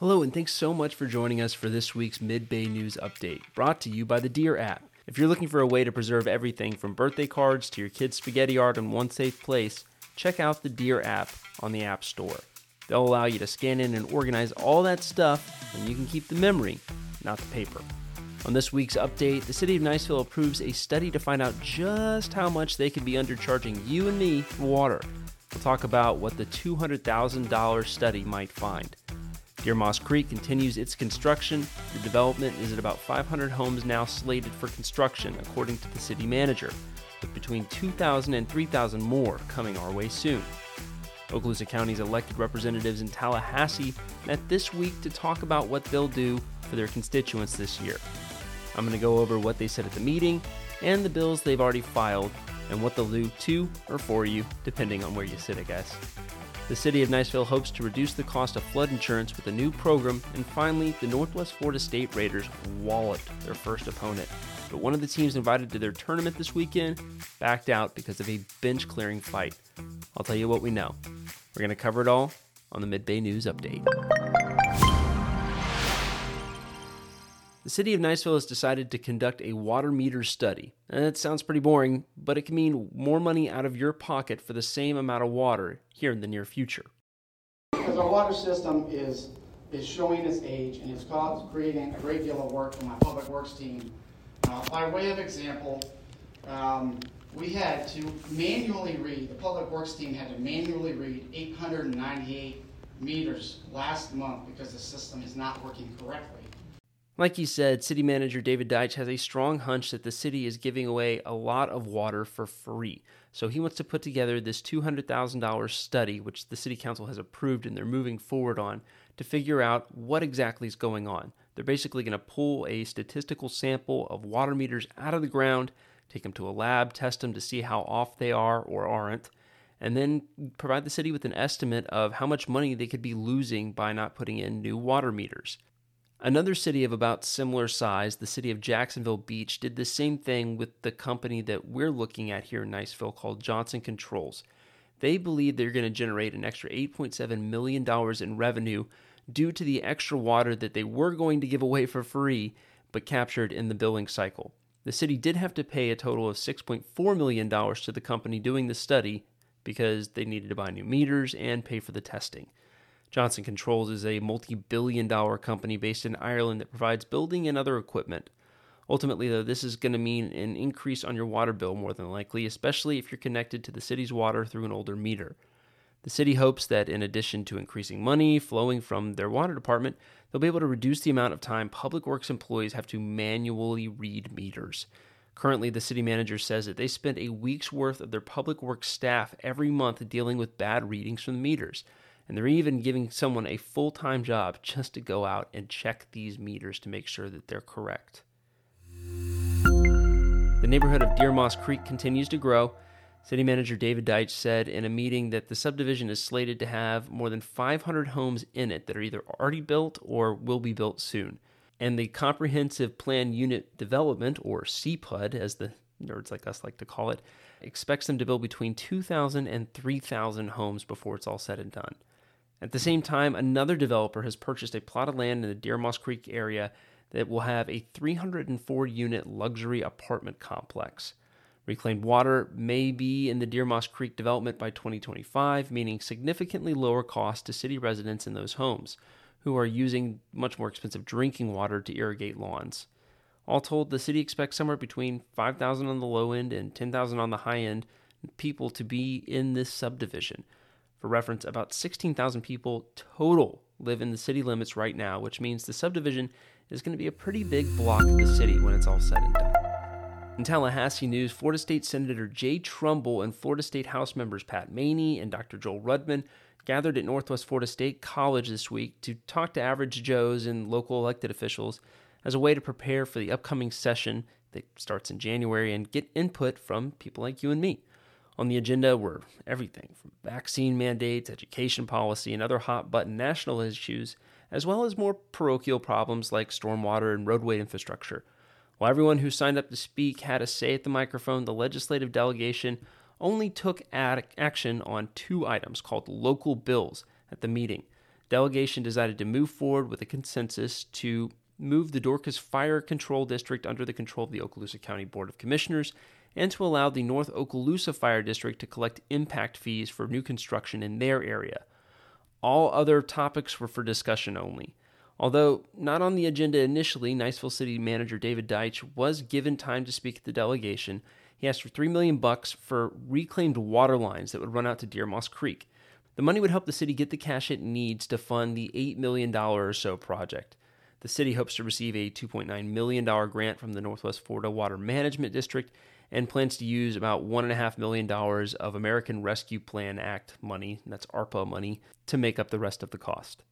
Hello, and thanks so much for joining us for this week's Mid Bay News Update, brought to you by the Deer app. If you're looking for a way to preserve everything from birthday cards to your kid's spaghetti art in one safe place, check out the Deer app on the App Store. They'll allow you to scan in and organize all that stuff, and you can keep the memory, not the paper. On this week's update, the City of Niceville approves a study to find out just how much they could be undercharging you and me for water. We'll talk about what the $200,000 study might find. Deer Moss Creek continues its construction. The development is at about 500 homes now slated for construction, according to the city manager, with between 2,000 and 3,000 more coming our way soon. Okaloosa County's elected representatives in Tallahassee met this week to talk about what they'll do for their constituents this year. I'm going to go over what they said at the meeting and the bills they've already filed and what they'll do to or for you, depending on where you sit, I guess. The city of Niceville hopes to reduce the cost of flood insurance with a new program, and finally, the Northwest Florida State Raiders walloped their first opponent. But one of the teams invited to their tournament this weekend backed out because of a bench clearing fight. I'll tell you what we know. We're going to cover it all on the Mid Bay News Update. The city of Niceville has decided to conduct a water meter study. And that sounds pretty boring, but it can mean more money out of your pocket for the same amount of water here in the near future. Because our water system is, is showing its age and it's caused, creating a great deal of work for my public works team. Uh, by way of example, um, we had to manually read, the public works team had to manually read 898 meters last month because the system is not working correctly. Like he said, City Manager David Deitch has a strong hunch that the city is giving away a lot of water for free. So he wants to put together this $200,000 study, which the City Council has approved and they're moving forward on, to figure out what exactly is going on. They're basically going to pull a statistical sample of water meters out of the ground, take them to a lab, test them to see how off they are or aren't, and then provide the city with an estimate of how much money they could be losing by not putting in new water meters. Another city of about similar size, the city of Jacksonville Beach, did the same thing with the company that we're looking at here in Niceville called Johnson Controls. They believe they're going to generate an extra $8.7 million in revenue due to the extra water that they were going to give away for free but captured in the billing cycle. The city did have to pay a total of $6.4 million to the company doing the study because they needed to buy new meters and pay for the testing. Johnson Controls is a multi billion dollar company based in Ireland that provides building and other equipment. Ultimately, though, this is going to mean an increase on your water bill more than likely, especially if you're connected to the city's water through an older meter. The city hopes that in addition to increasing money flowing from their water department, they'll be able to reduce the amount of time public works employees have to manually read meters. Currently, the city manager says that they spend a week's worth of their public works staff every month dealing with bad readings from the meters and they're even giving someone a full time job just to go out and check these meters to make sure that they're correct. The neighborhood of Deer Moss Creek continues to grow. City Manager David Deitch said in a meeting that the subdivision is slated to have more than 500 homes in it that are either already built or will be built soon. And the Comprehensive Plan Unit Development, or CPUD, as the nerds like us like to call it, expects them to build between 2,000 and 3,000 homes before it's all said and done. At the same time, another developer has purchased a plot of land in the Deer Moss Creek area that will have a 304 unit luxury apartment complex. Reclaimed water may be in the Deer Moss Creek development by 2025, meaning significantly lower cost to city residents in those homes, who are using much more expensive drinking water to irrigate lawns. All told, the city expects somewhere between 5,000 on the low end and 10,000 on the high end people to be in this subdivision, for reference, about 16,000 people total live in the city limits right now, which means the subdivision is going to be a pretty big block of the city when it's all said and done. In Tallahassee news, Florida State Senator Jay Trumbull and Florida State House members Patt Maney and Dr. Joel Rudman gathered at Northwest Florida State College this week to talk to average Joes and local elected officials as a way to prepare for the upcoming session that starts in January and get input from people like you and me. On the agenda were everything from vaccine mandates, education policy, and other hot button national issues, as well as more parochial problems like stormwater and roadway infrastructure. While everyone who signed up to speak had a say at the microphone, the legislative delegation only took ad- action on two items called local bills at the meeting. Delegation decided to move forward with a consensus to move the Dorcas Fire Control District under the control of the Okaloosa County Board of Commissioners and to allow the North Okaloosa Fire District to collect impact fees for new construction in their area. All other topics were for discussion only. Although not on the agenda initially, Niceville City Manager David Deitch was given time to speak at the delegation. He asked for three million bucks for reclaimed water lines that would run out to Deer Moss Creek. The money would help the city get the cash it needs to fund the $8 million or so project. The city hopes to receive a $2.9 million grant from the Northwest Florida Water Management District and plans to use about $1.5 million of American Rescue Plan Act money, that's ARPA money, to make up the rest of the cost.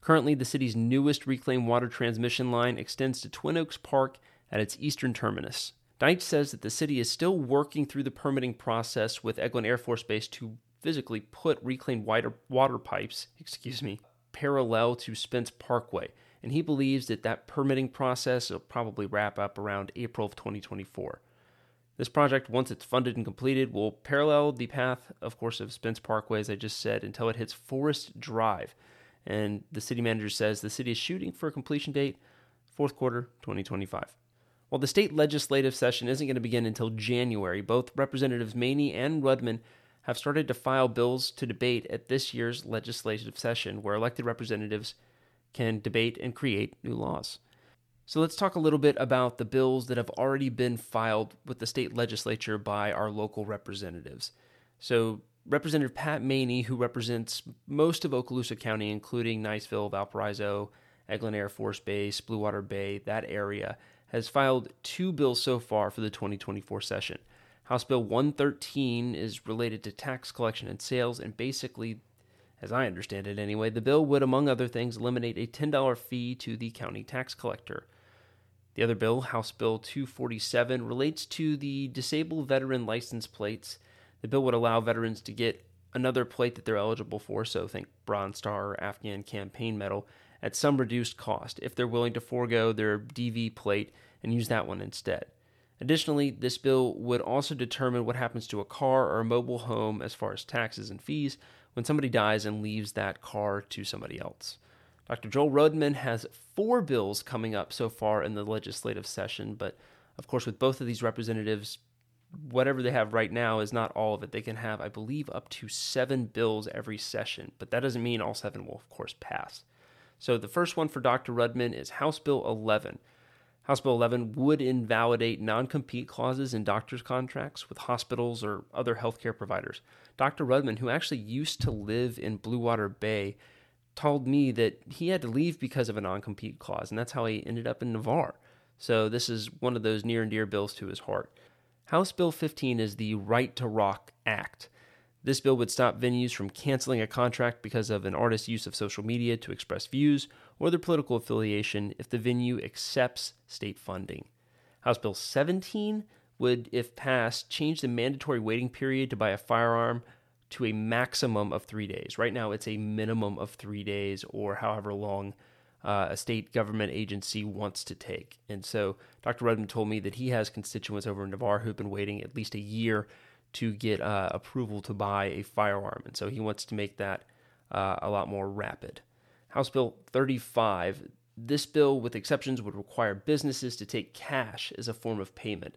Currently, the city's newest reclaimed water transmission line extends to Twin Oaks Park at its eastern terminus. Deitch says that the city is still working through the permitting process with Eglin Air Force Base to physically put reclaimed water, water pipes, excuse me, parallel to Spence Parkway, and he believes that that permitting process will probably wrap up around April of 2024. This project, once it's funded and completed, will parallel the path, of course, of Spence Parkway, as I just said, until it hits Forest Drive. And the city manager says the city is shooting for a completion date fourth quarter 2025. While the state legislative session isn't going to begin until January, both Representatives Maney and Rudman have started to file bills to debate at this year's legislative session, where elected representatives can debate and create new laws. So let's talk a little bit about the bills that have already been filed with the state legislature by our local representatives. So Representative Patt Maney, who represents most of Okaloosa County, including Niceville, Valparaiso, Eglin Air Force Base, Blue Water Bay, that area, has filed two bills so far for the 2024 session. House Bill 113 is related to tax collection and sales, and basically, as I understand it anyway, the bill would, among other things, eliminate a $10 fee to the county tax collector. The other bill, House Bill 247, relates to the disabled veteran license plates. The bill would allow veterans to get another plate that they're eligible for, so think Bronze Star or Afghan Campaign Medal, at some reduced cost if they're willing to forego their DV plate and use that one instead. Additionally, this bill would also determine what happens to a car or a mobile home as far as taxes and fees when somebody dies and leaves that car to somebody else. Dr. Joel Rudman has four bills coming up so far in the legislative session, but of course, with both of these representatives, whatever they have right now is not all of it. They can have, I believe, up to seven bills every session, but that doesn't mean all seven will, of course, pass. So the first one for Dr. Rudman is House Bill 11. House Bill 11 would invalidate non compete clauses in doctors' contracts with hospitals or other healthcare providers. Dr. Rudman, who actually used to live in Blue Water Bay, told me that he had to leave because of a non compete clause, and that's how he ended up in Navarre. So this is one of those near and dear bills to his heart. House Bill 15 is the Right to Rock Act. This bill would stop venues from canceling a contract because of an artist's use of social media to express views or their political affiliation if the venue accepts state funding. House Bill 17 would, if passed, change the mandatory waiting period to buy a firearm to a maximum of three days. Right now, it's a minimum of three days or however long uh, a state government agency wants to take. And so Dr. Rudman told me that he has constituents over in Navarre who've been waiting at least a year to get uh, approval to buy a firearm. And so he wants to make that uh, a lot more rapid. House Bill 35. This bill, with exceptions, would require businesses to take cash as a form of payment.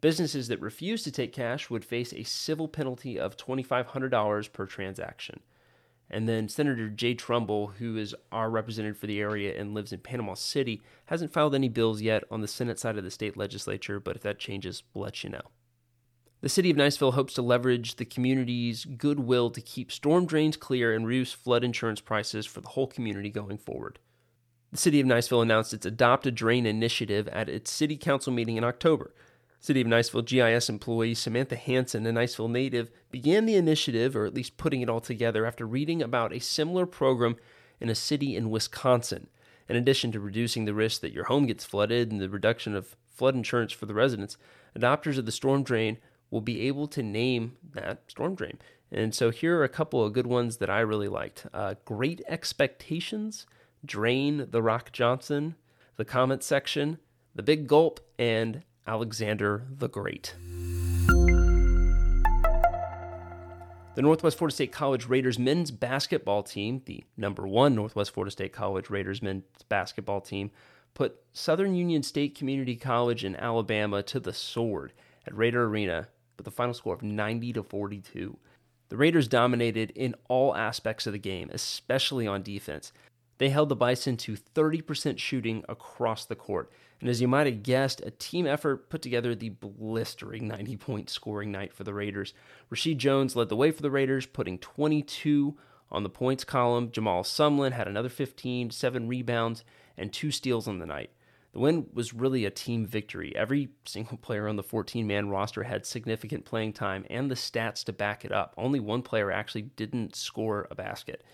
Businesses that refuse to take cash would face a civil penalty of $2,500 per transaction. And then Senator Jay Trumbull, who is our representative for the area and lives in Panama City, hasn't filed any bills yet on the Senate side of the state legislature, but if that changes, we'll let you know. The city of Niceville hopes to leverage the community's goodwill to keep storm drains clear and reduce flood insurance prices for the whole community going forward. The city of Niceville announced its Adopt a Drain initiative at its city council meeting in October. City of Niceville GIS employee Samantha Hanson, a Niceville native, began the initiative, or at least putting it all together, after reading about a similar program in a city in Wisconsin. In addition to reducing the risk that your home gets flooded and the reduction of flood insurance for the residents, adopters of the storm drain will be able to name that storm drain. And so here are a couple of good ones that I really liked uh, Great Expectations, Drain the Rock Johnson, The Comment Section, The Big Gulp, and Alexander the Great. The Northwest Florida State College Raiders men's basketball team, the number one Northwest Florida State College Raiders men's basketball team, put Southern Union State Community College in Alabama to the sword at Raider Arena with a final score of 90 to 42. The Raiders dominated in all aspects of the game, especially on defense. They held the Bison to 30% shooting across the court. And as you might have guessed, a team effort put together the blistering 90 point scoring night for the Raiders. Rasheed Jones led the way for the Raiders, putting 22 on the points column. Jamal Sumlin had another 15, seven rebounds, and two steals on the night. The win was really a team victory. Every single player on the 14 man roster had significant playing time and the stats to back it up. Only one player actually didn't score a basket.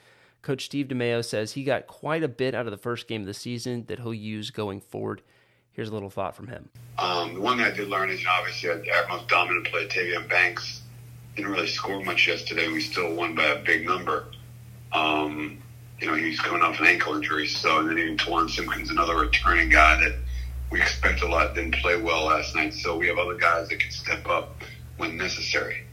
Coach Steve DeMeo says he got quite a bit out of the first game of the season that he'll use going forward. Here's a little thought from him. Um, the one thing I did learn is, obviously, our most dominant player, Tavian Banks, didn't really score much yesterday. We still won by a big number. Um, you know, he's coming off an ankle injury. So, and then even Tawan Simpkins, another returning guy that we expect a lot, didn't play well last night. So we have other guys that can step up when necessary.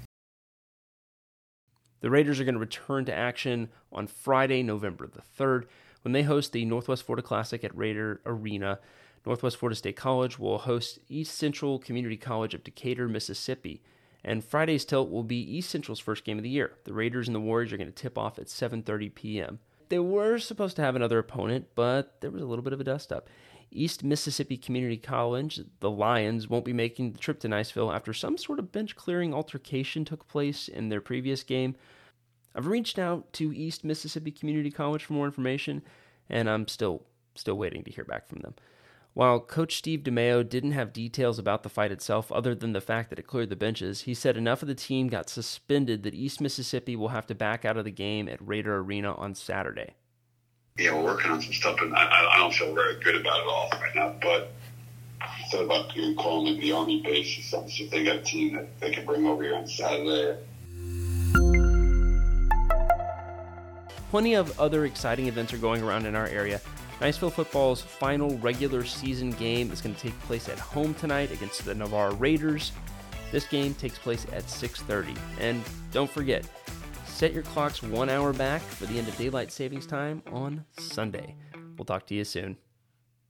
The Raiders are going to return to action on Friday, November the 3rd, when they host the Northwest Florida Classic at Raider Arena. Northwest Florida State College will host East Central Community College of Decatur, Mississippi. And Friday's tilt will be East Central's first game of the year. The Raiders and the Warriors are going to tip off at 7:30 p.m. They were supposed to have another opponent, but there was a little bit of a dust up. East Mississippi Community College, the Lions, won't be making the trip to Niceville after some sort of bench clearing altercation took place in their previous game. I've reached out to East Mississippi Community College for more information, and I'm still still waiting to hear back from them. While Coach Steve DeMeo didn't have details about the fight itself other than the fact that it cleared the benches, he said enough of the team got suspended that East Mississippi will have to back out of the game at Raider Arena on Saturday yeah, we're working on some stuff, and I, I don't feel very good about it all right now. But I thought about know, calling it the Army base or something. See if they got a team that they can bring over here on Saturday. Plenty of other exciting events are going around in our area. Niceville football's final regular season game is going to take place at home tonight against the Navarre Raiders. This game takes place at 6:30. And don't forget, Set your clocks one hour back for the end of daylight savings time on Sunday. We'll talk to you soon.